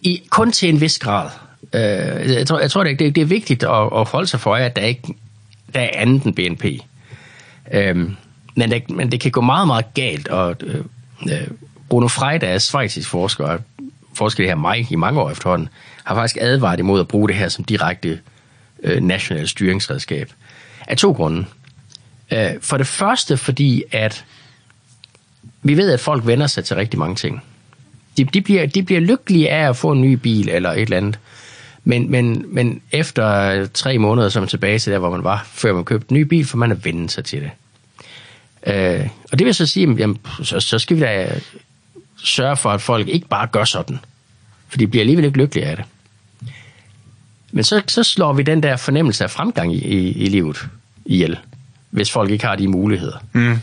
B: i, kun til en vis grad. Øh, jeg tror, jeg tror det, det, det er vigtigt at, at holde sig for at der ikke der er andet end BNP. Øh, men, det, men det kan gå meget, meget galt, og øh, øh Bruno Frey, der er svejtisk forsker, og forsker det her mig i mange år efterhånden, har faktisk advaret imod at bruge det her som direkte øh, national styringsredskab. Af to grunde. Øh, for det første, fordi at vi ved, at folk vender sig til rigtig mange ting. De, de, bliver, de bliver lykkelige af at få en ny bil eller et eller andet. Men, men, men efter tre måneder, som er tilbage til der, hvor man var, før man købte en ny bil, for man er vendt sig til det. Øh, og det vil så sige, jamen, så, så skal vi da sørge for, at folk ikke bare gør sådan. For de bliver alligevel ikke lykkelige af det. Men så, så slår vi den der fornemmelse af fremgang i, i, i livet ihjel, hvis folk ikke har de muligheder.
A: Mm.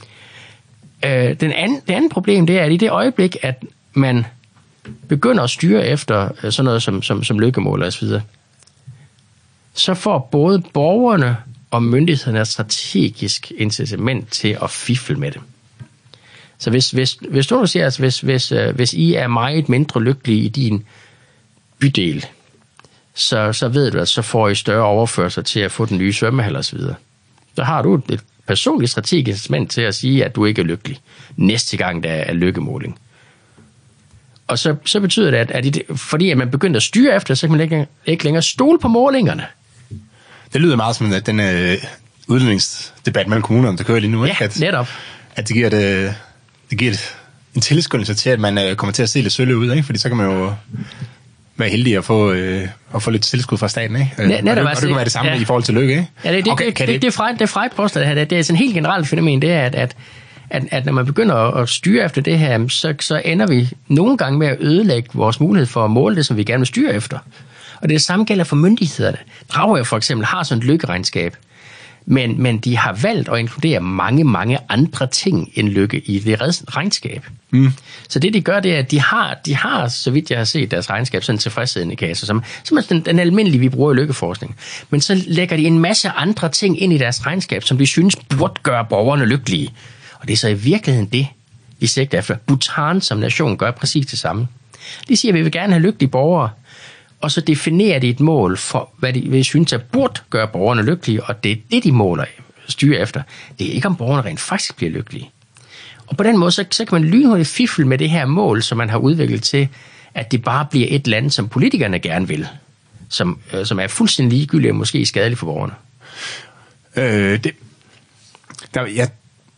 B: Øh, den anden, det andet problem, det er, at i det øjeblik, at man begynder at styre efter øh, sådan noget som, som, som lykkemål og så videre, så får både borgerne og myndighederne et strategisk incitament til at fifle med det. Så hvis, hvis, hvis du nu siger, altså hvis, hvis, øh, hvis I er meget mindre lykkelige i din bydel, så, så ved du, at så får I større overførsel til at få den nye svømmehal og så videre. Så har du et personligt strategisk incitament til at sige, at du ikke er lykkelig næste gang, der er lykkemåling og så, så betyder det, at, at det, fordi at man begynder at styre efter, så kan man ikke, ikke længere stole på målingerne.
A: Det lyder meget som at den øh, udlændingsdebat mellem kommunerne, der kører lige nu.
B: Ja,
A: ikke? At,
B: netop.
A: at det giver, det, det giver et, en tilskyndelse til, at man øh, kommer til at se lidt sølle ud, ikke? fordi så kan man jo være heldig at få, øh, at få lidt tilskud fra staten. Ikke? Øh,
B: Net-
A: og,
B: netop
A: det, og
B: altså,
A: det kunne være det samme
B: ja.
A: i forhold til lykke. Ikke?
B: Ja, det, det,
A: okay,
B: det,
A: kan
B: det, det, det, er Frey, det er Frey påstår det her. Det er sådan et helt generelt fænomen, det er, at, at, at, at når man begynder at styre efter det her, så, så ender vi nogle gange med at ødelægge vores mulighed for at måle det, som vi gerne vil styre efter. Og det samme gælder for myndighederne. Dragør for eksempel har sådan et lykkeregnskab, men, men de har valgt at inkludere mange, mange andre ting end lykke i det regnskab. Mm. Så det de gør, det er, at de har, de har, så vidt jeg har set deres regnskab, sådan en tilfredshedsindikator, som, som er den, den almindelige, vi bruger i lykkeforskning. Men så lægger de en masse andre ting ind i deres regnskab, som de synes burde gøre borgerne lykkelige. Og det er så i virkeligheden det, de sigter efter. Bhutan som nation gør præcis det samme. De siger, at vi vil gerne have lykkelige borgere, og så definerer de et mål for, hvad de vil synes, at burde gøre borgerne lykkelige, og det er det, de måler styre efter. Det er ikke, om borgerne rent faktisk bliver lykkelige. Og på den måde, så, så kan man lynhurtigt fifle med det her mål, som man har udviklet til, at det bare bliver et land, som politikerne gerne vil, som, øh, som er fuldstændig ligegyldigt og måske skadeligt for borgerne.
A: Øh, det, der, jeg,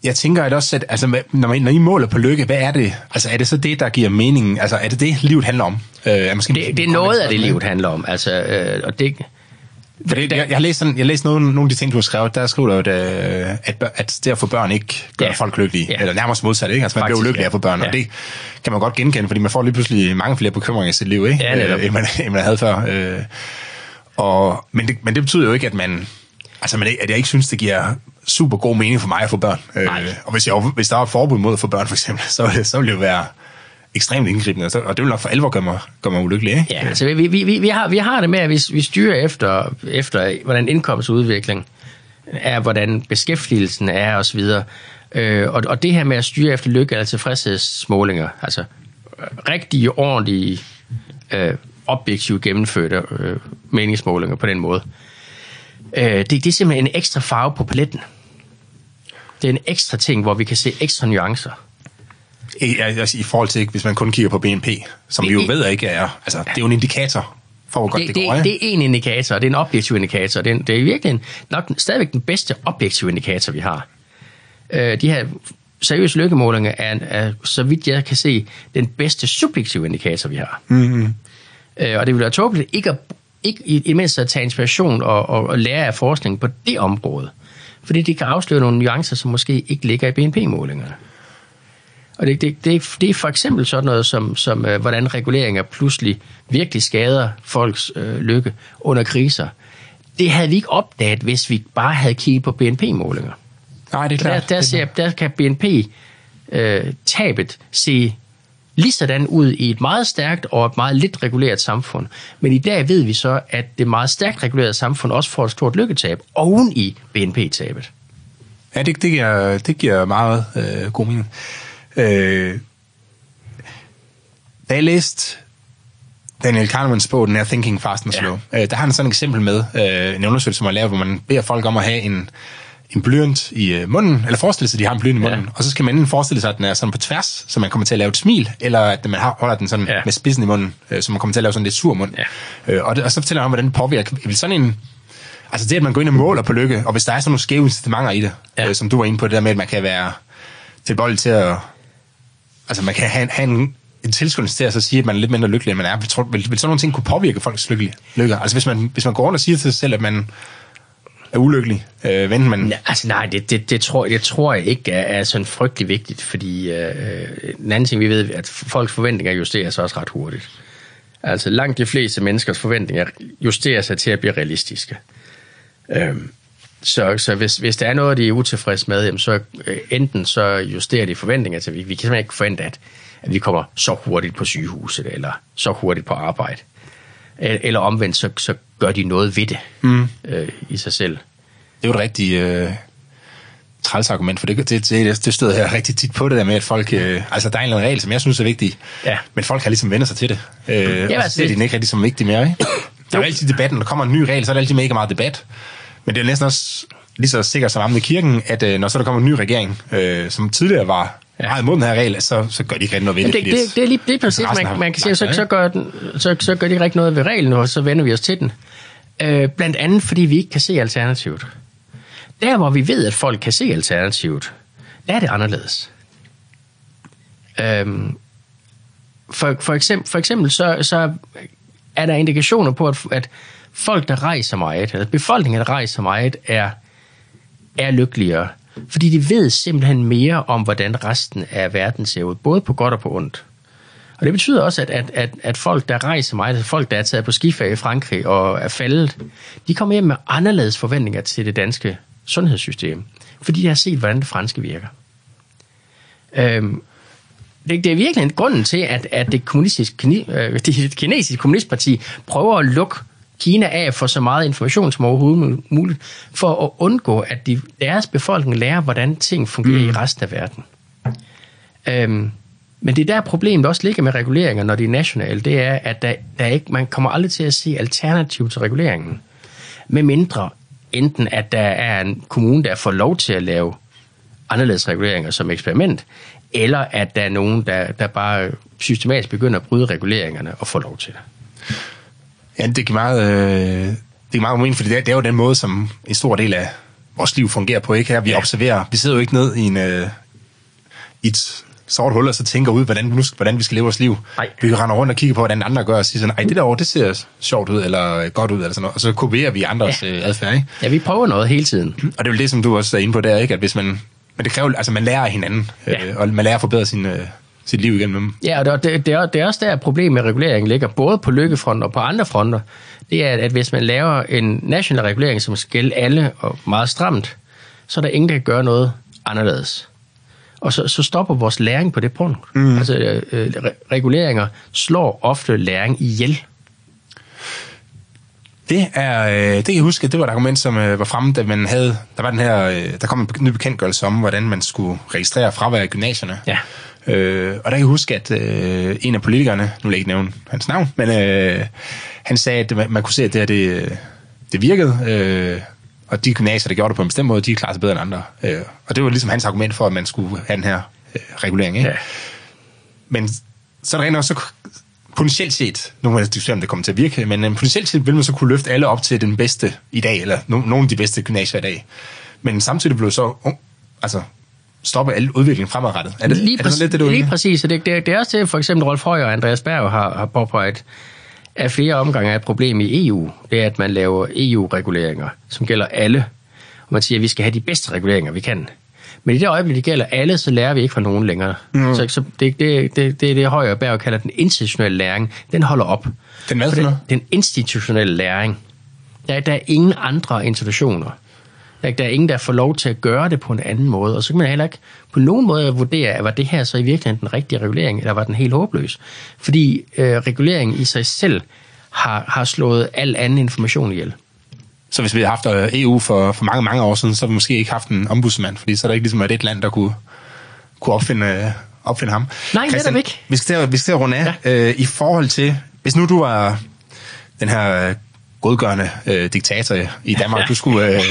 A: jeg tænker at også, at altså, når, man, når I måler på lykke, hvad er det? Altså, er det så det, der giver mening? Altså, er det det, livet handler om? Øh, er måske
B: Det, det er noget af det, livet handler om. Altså, øh, og det,
A: For det, jeg, jeg har læst, sådan, jeg har læst nogle, nogle af de ting, du har skrevet. Der skriver du, at, øh, at, at det at få børn ikke gør
B: Ja.
A: folk lykkelige.
B: Ja.
A: Eller nærmest modsat, ikke? Altså, man
B: Faktisk,
A: bliver ulykkelig
B: ja.
A: af at få børn.
B: Ja.
A: Og det kan man godt genkende, fordi man får lige pludselig mange flere bekymringer i sit liv, ikke?
B: Ja.
A: Øh, end, man, end man havde før. Øh, og, men, det, men det betyder jo ikke, at man... Altså, man, at jeg ikke synes, det giver super god mening for mig at få børn. Øh, og hvis, jeg, hvis der var et forbud mod at få børn, for eksempel, så, så ville det jo være ekstremt indgribende, og så- og det vil nok for alvor gøre mig, gøre mig ulykkelig, ikke?
B: Ja, altså vi, vi, vi, vi, har, vi har det med, at vi, vi styrer efter, efter, hvordan indkomstudvikling er, hvordan beskæftigelsen er osv. Øh, og, og det her med at styre efter lykke eller tilfredshedsmålinger, altså rigtige, ordentlige, øh, objektivt gennemførte øh, meningsmålinger på den måde, øh, det, det er simpelthen en ekstra farve på paletten. Det er en ekstra ting, hvor vi kan se ekstra nuancer.
A: I, altså, I forhold til, hvis man kun kigger på BNP, som vi jo ved ikke er... Altså, det er jo en indikator for, hvor godt det,
B: det,
A: det går,
B: det,
A: ikke?
B: det er en indikator, og det er en objektiv indikator. Det er, det er virkelig en, nok den- stadigvæk den bedste objektive indikator, vi har. Øh, de her seriøse lykkemålinger er, er, så vidt jeg kan se, den bedste subjektive indikator, vi har. Mm-hmm. Øh, og det vil være tåbeligt ikke at, ikke i, i mindst at tage inspiration og, og, og lære af forskning på det område. Fordi det kan afsløre nogle nuancer, som måske ikke ligger i BNP-målingerne. Og det, det, det, er- det er for eksempel sådan noget som, som øh, hvordan reguleringer pludselig virkelig skader folks øh, lykke under kriser. Det havde vi ikke opdaget, hvis vi bare havde kigget på BNP-målinger.
A: Nej, det er
B: Der,
A: klart.
B: der,
A: Det er
B: ser, der kan BNP-tabet se lige sådan ud i et meget stærkt og et meget lidt reguleret samfund. Men i dag ved vi så, at det meget stærkt regulerede samfund også får et stort lykketab oven i BNP-tabet.
A: Ja, det, det, giver, det giver meget øh, god mening. Øh, da jeg læste Daniel Kahnemans bog, den her Thinking Fast and
B: Ja.
A: Slow, øh, der har han sådan et eksempel med øh, en undersøgelse, som man laver, hvor man beder folk om at have en, en blyant i øh, munden, eller forestille sig, at de har en blyant i munden,
B: Ja.
A: og så skal man enten forestille sig, at den er sådan på tværs, så man kommer til at lave et smil, eller at man har, holder den sådan
B: Ja.
A: med spidsen i munden, øh, så man kommer til at lave sådan lidt sur mund.
B: Ja.
A: Øh, og, det, og så fortæller han hvordan det påvirker. Vil sådan en, Altså det, at man går ind og måler på lykke, og hvis der er sådan nogle skæve incitamenter i det,
B: Ja.
A: øh, som du var inde på, det der med, at man kan være tilbøjelig til at... Altså man kan have, en- have en, en tilskyndelse til at så sige, at man er lidt mindre lykkelig, end man er. Vil, vil, vil sådan nogle ting kunne påvirke folks lykke? lykke? Altså hvis man, hvis man går rundt og siger til sig selv, at man er ulykkelig, øh, venten man...
B: Altså nej, det, det, det, tror, det tror jeg ikke er, er sådan frygtelig vigtigt, fordi øh, øh, en anden ting, vi ved, at folks forventninger justerer sig også ret hurtigt. Altså langt de fleste menneskers forventninger justerer sig til at blive realistiske. Øhm, så, så hvis, hvis der er noget, de er utilfredse med, jamen så øh, enten så justerer de forventninger til, vi, vi kan simpelthen ikke forvente, at, at vi kommer så hurtigt på sygehuset, eller så hurtigt på arbejde. Øh, eller omvendt, så, så gør de noget ved det mm. øh, i sig selv.
A: Det er jo et rigtig øh, træls argument, for det, det, det, det støder jeg rigtig tit på det der med, at folk... Øh, altså, der er en eller anden regel, som jeg synes er vigtig,
B: Ja.
A: men folk har ligesom vendt sig til det. Øh, ja, og
B: altså,
A: så ser
B: det-
A: de den ikke rigtig som vigtig mere, ikke? Der er jo altid debatten, når der kommer en ny regel, så er der altid mega meget debat. Men det er næsten også lige så sikkert som om i kirken, at øh, når så der kommer en ny regering, øh, som tidligere var. Meget imod den her regel, så, så gør de ikke rigtig noget ved det.
B: Det, det, det, det er lige det er præcis, man, man kan sige, så, så, gør den, så, så gør de ikke rigtig noget ved reglen, og så vender vi os til den. Øh, blandt andet, fordi vi ikke kan se alternativet. Der, hvor vi ved, at folk kan se alternativet, der er det anderledes. Øhm, for, for, eksempel, for eksempel så, så er der indikationer på, at, at folk, der rejser meget, eller befolkningen, der rejser meget, er, er lykkeligere. Fordi de ved simpelthen mere om, hvordan resten af verden ser ud, både på godt og på ondt. Og det betyder også, at, at, at, at folk, der rejser meget, altså folk, der er taget på skiferie i Frankrig og er faldet, de kommer hjem med anderledes forventninger til det danske sundhedssystem, fordi de har set, hvordan det franske virker. Øhm, det, det er virkelig grunden til, at, at det, kommunistiske, øh, det kinesiske kommunistparti prøver at lukke Kina af for så meget information som overhovedet muligt, for at undgå, at de, deres befolkning lærer, hvordan ting fungerer mm. i resten af verden. Øhm, men det er der problemet også ligger med reguleringer, når de er nationale, det er, at der, der ikke, man kommer aldrig til at se alternativ til reguleringen. Med mindre enten, at der er en kommune, der får lov til at lave anderledes reguleringer som eksperiment, eller at der er nogen, der, der bare systematisk begynder at bryde reguleringerne og får lov til det.
A: Ja, det giver meget, øh, det giver meget mening, for det er, det er jo den måde, som en stor del af vores liv fungerer på, ikke her? Vi ja. observerer, vi sidder jo ikke ned i, en, øh, i et sort hul, og så tænker ud, hvordan, nu, hvordan vi skal leve vores liv. Nej. Vi render rundt og kigger på, hvordan andre gør, og siger sådan, ej, det der det ser sjovt ud, eller godt ud, eller sådan noget. Og så kopierer vi andres ja. øh, adfærd, ikke?
B: Ja, vi prøver noget hele tiden.
A: Og det er jo det, som du også er inde på der, ikke? At hvis man, men det kræver, altså man lærer af hinanden, ja. øh, og man lærer at forbedre sin, øh, sit liv igennem.
B: Ja, og det, det, er, det er også der, problemet med regulering ligger, både på lykkefronten og på andre fronter. Det er, at hvis man laver en national regulering, som skal gælde alle og meget stramt, så er der ingen, der kan gøre noget anderledes. Og så, så stopper vores læring på det punkt. Mm. Altså, øh, reguleringer slår ofte læring ihjel.
A: Det er, øh, det kan jeg huske, det var et argument, som øh, var fremme, da man havde, der var den her, øh, der kom en ny bekendtgørelse om, hvordan man skulle registrere fravær i gymnasierne. Ja. Øh, og der kan jeg huske, at øh, en af politikerne, nu vil jeg ikke nævne hans navn, men øh, han sagde, at man, man kunne se, at det her, det, det virkede, øh, og de gymnasier, der gjorde det på en bestemt måde, de klarede sig bedre end andre. Øh, og det var ligesom hans argument for, at man skulle have den her øh, regulering. Ikke? Ja. Men så er der rent også, så potentielt set, nu må jeg diskutere, om det kommer til at virke, men øh, potentielt set vil man så kunne løfte alle op til den bedste i dag, eller no, nogle af de bedste gymnasier i dag. Men samtidig blev så altså, stoppe al udvikling fremadrettet.
B: Er det, lige, er det præcis, lidt det, du Lige præcis, det, det, det er også det, for eksempel Rolf Højer og Andreas Berg har, har påpeget, at flere omgange er et problem i EU. Det er, at man laver EU-reguleringer, som gælder alle. Og man siger, at vi skal have de bedste reguleringer, vi kan. Men i det øjeblik, det gælder alle, så lærer vi ikke fra nogen længere. Mm. Så, så det, det, det, det, det Højer og Berg kalder den institutionelle læring, den holder op.
A: Den hvad for noget?
B: Den institutionelle læring. Der, der er ingen andre institutioner, der, der er ingen, der får lov til at gøre det på en anden måde, og så kan man heller ikke på nogen måde vurdere, var det her så i virkeligheden den rigtige regulering, eller var den helt håbløs? Fordi øh, reguleringen i sig selv har, har slået al anden information ihjel.
A: Så hvis vi havde haft øh, EU for, for mange, mange år siden, så havde vi måske ikke haft en ombudsmand, fordi så er der ikke ligesom et land, der kunne, kunne opfinde, opfinde ham.
B: Nej, Christian, netop ikke.
A: Vi skal til at, vi skal til at runde af. Ja. Øh, I forhold til, hvis nu du var den her godgørende øh, diktator i Danmark, du skulle, øh,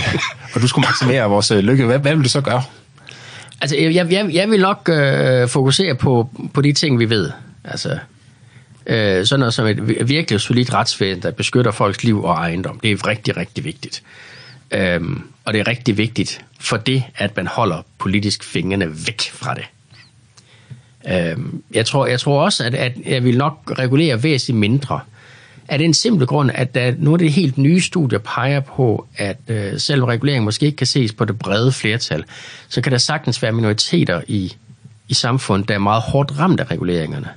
A: og du skulle maksimere vores øh, lykke. Hvad, hvad vil du så gøre?
B: Altså, jeg, jeg, jeg vil nok øh, fokusere på, på de ting, vi ved. Altså, øh, sådan noget som et virkelig solidt retsvæsen, der beskytter folks liv og ejendom. Det er rigtig, rigtig vigtigt. Øhm, og det er rigtig vigtigt for det, at man holder politisk fingrene væk fra det. Øhm, jeg, tror, jeg tror også, at, at jeg vil nok regulere væsentligt mindre. Øh, af den simple grund, at der nu er det helt nye studier peger på, at øh, selvom regulering måske ikke kan ses på det brede flertal, så kan der sagtens være minoriteter i, i samfundet, der er meget hårdt ramt af reguleringerne.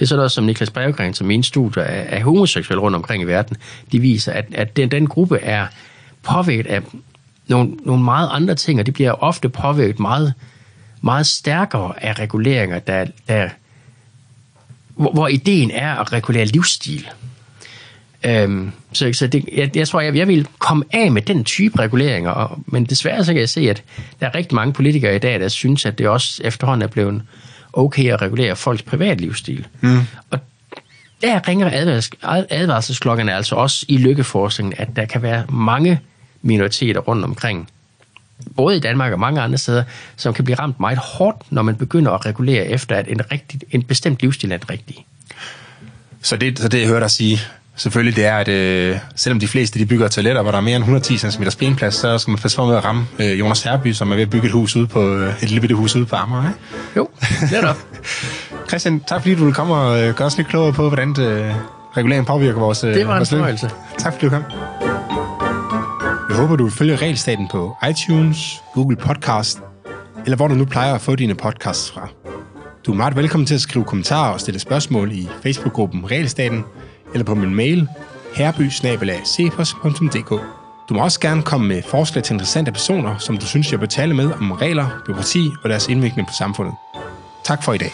B: Det er sådan noget, som Niklas Brevgren, som min studier af, af homoseksuelle rundt omkring i verden, de viser, at, at den, den gruppe er påvirket af nogle, nogle meget andre ting, og de bliver ofte påvirket meget, meget stærkere af reguleringer, der, der, hvor, hvor ideen er at regulere livsstil. Øhm, så så det, jeg, jeg tror, jeg, jeg vil komme af med den type reguleringer, og, men desværre så kan jeg se, at der er rigtig mange politikere i dag, der synes, at det også efterhånden er blevet okay at regulere folks privatlivsstil. Mm. Og der ringer advars, advarselsklokkerne altså også i lykkeforskningen, at der kan være mange minoriteter rundt omkring, både i Danmark og mange andre steder, som kan blive ramt meget hårdt, når man begynder at regulere efter, at en, rigtig, en bestemt livsstil er den rigtige.
A: Så det, så det jeg hører dig sige, selvfølgelig, det er, at øh, selvom de fleste de bygger toiletter, hvor der er mere end 110 cm spenplads, så skal man passe på med at ramme øh, Jonas Herby, som er ved at bygge et hus ude på, øh, et lille bitte hus ude på Amager. Ikke?
B: Jo, netop.
A: Christian, tak fordi du vil komme og øh, gøre os lidt klogere på, hvordan det, øh, reguleringen påvirker vores øh,
B: Det var en fornøjelse.
A: Tak fordi du kom. Jeg håber, du vil følge Regelstaten på iTunes, Google Podcast, eller hvor du nu plejer at få dine podcasts fra. Du er meget velkommen til at skrive kommentarer og stille spørgsmål i Facebook-gruppen Regelstaten, eller på min mail herby Du må også gerne komme med forslag til interessante personer, som du synes, jeg bør tale med om regler, byråkrati og deres indvirkning på samfundet. Tak for i dag.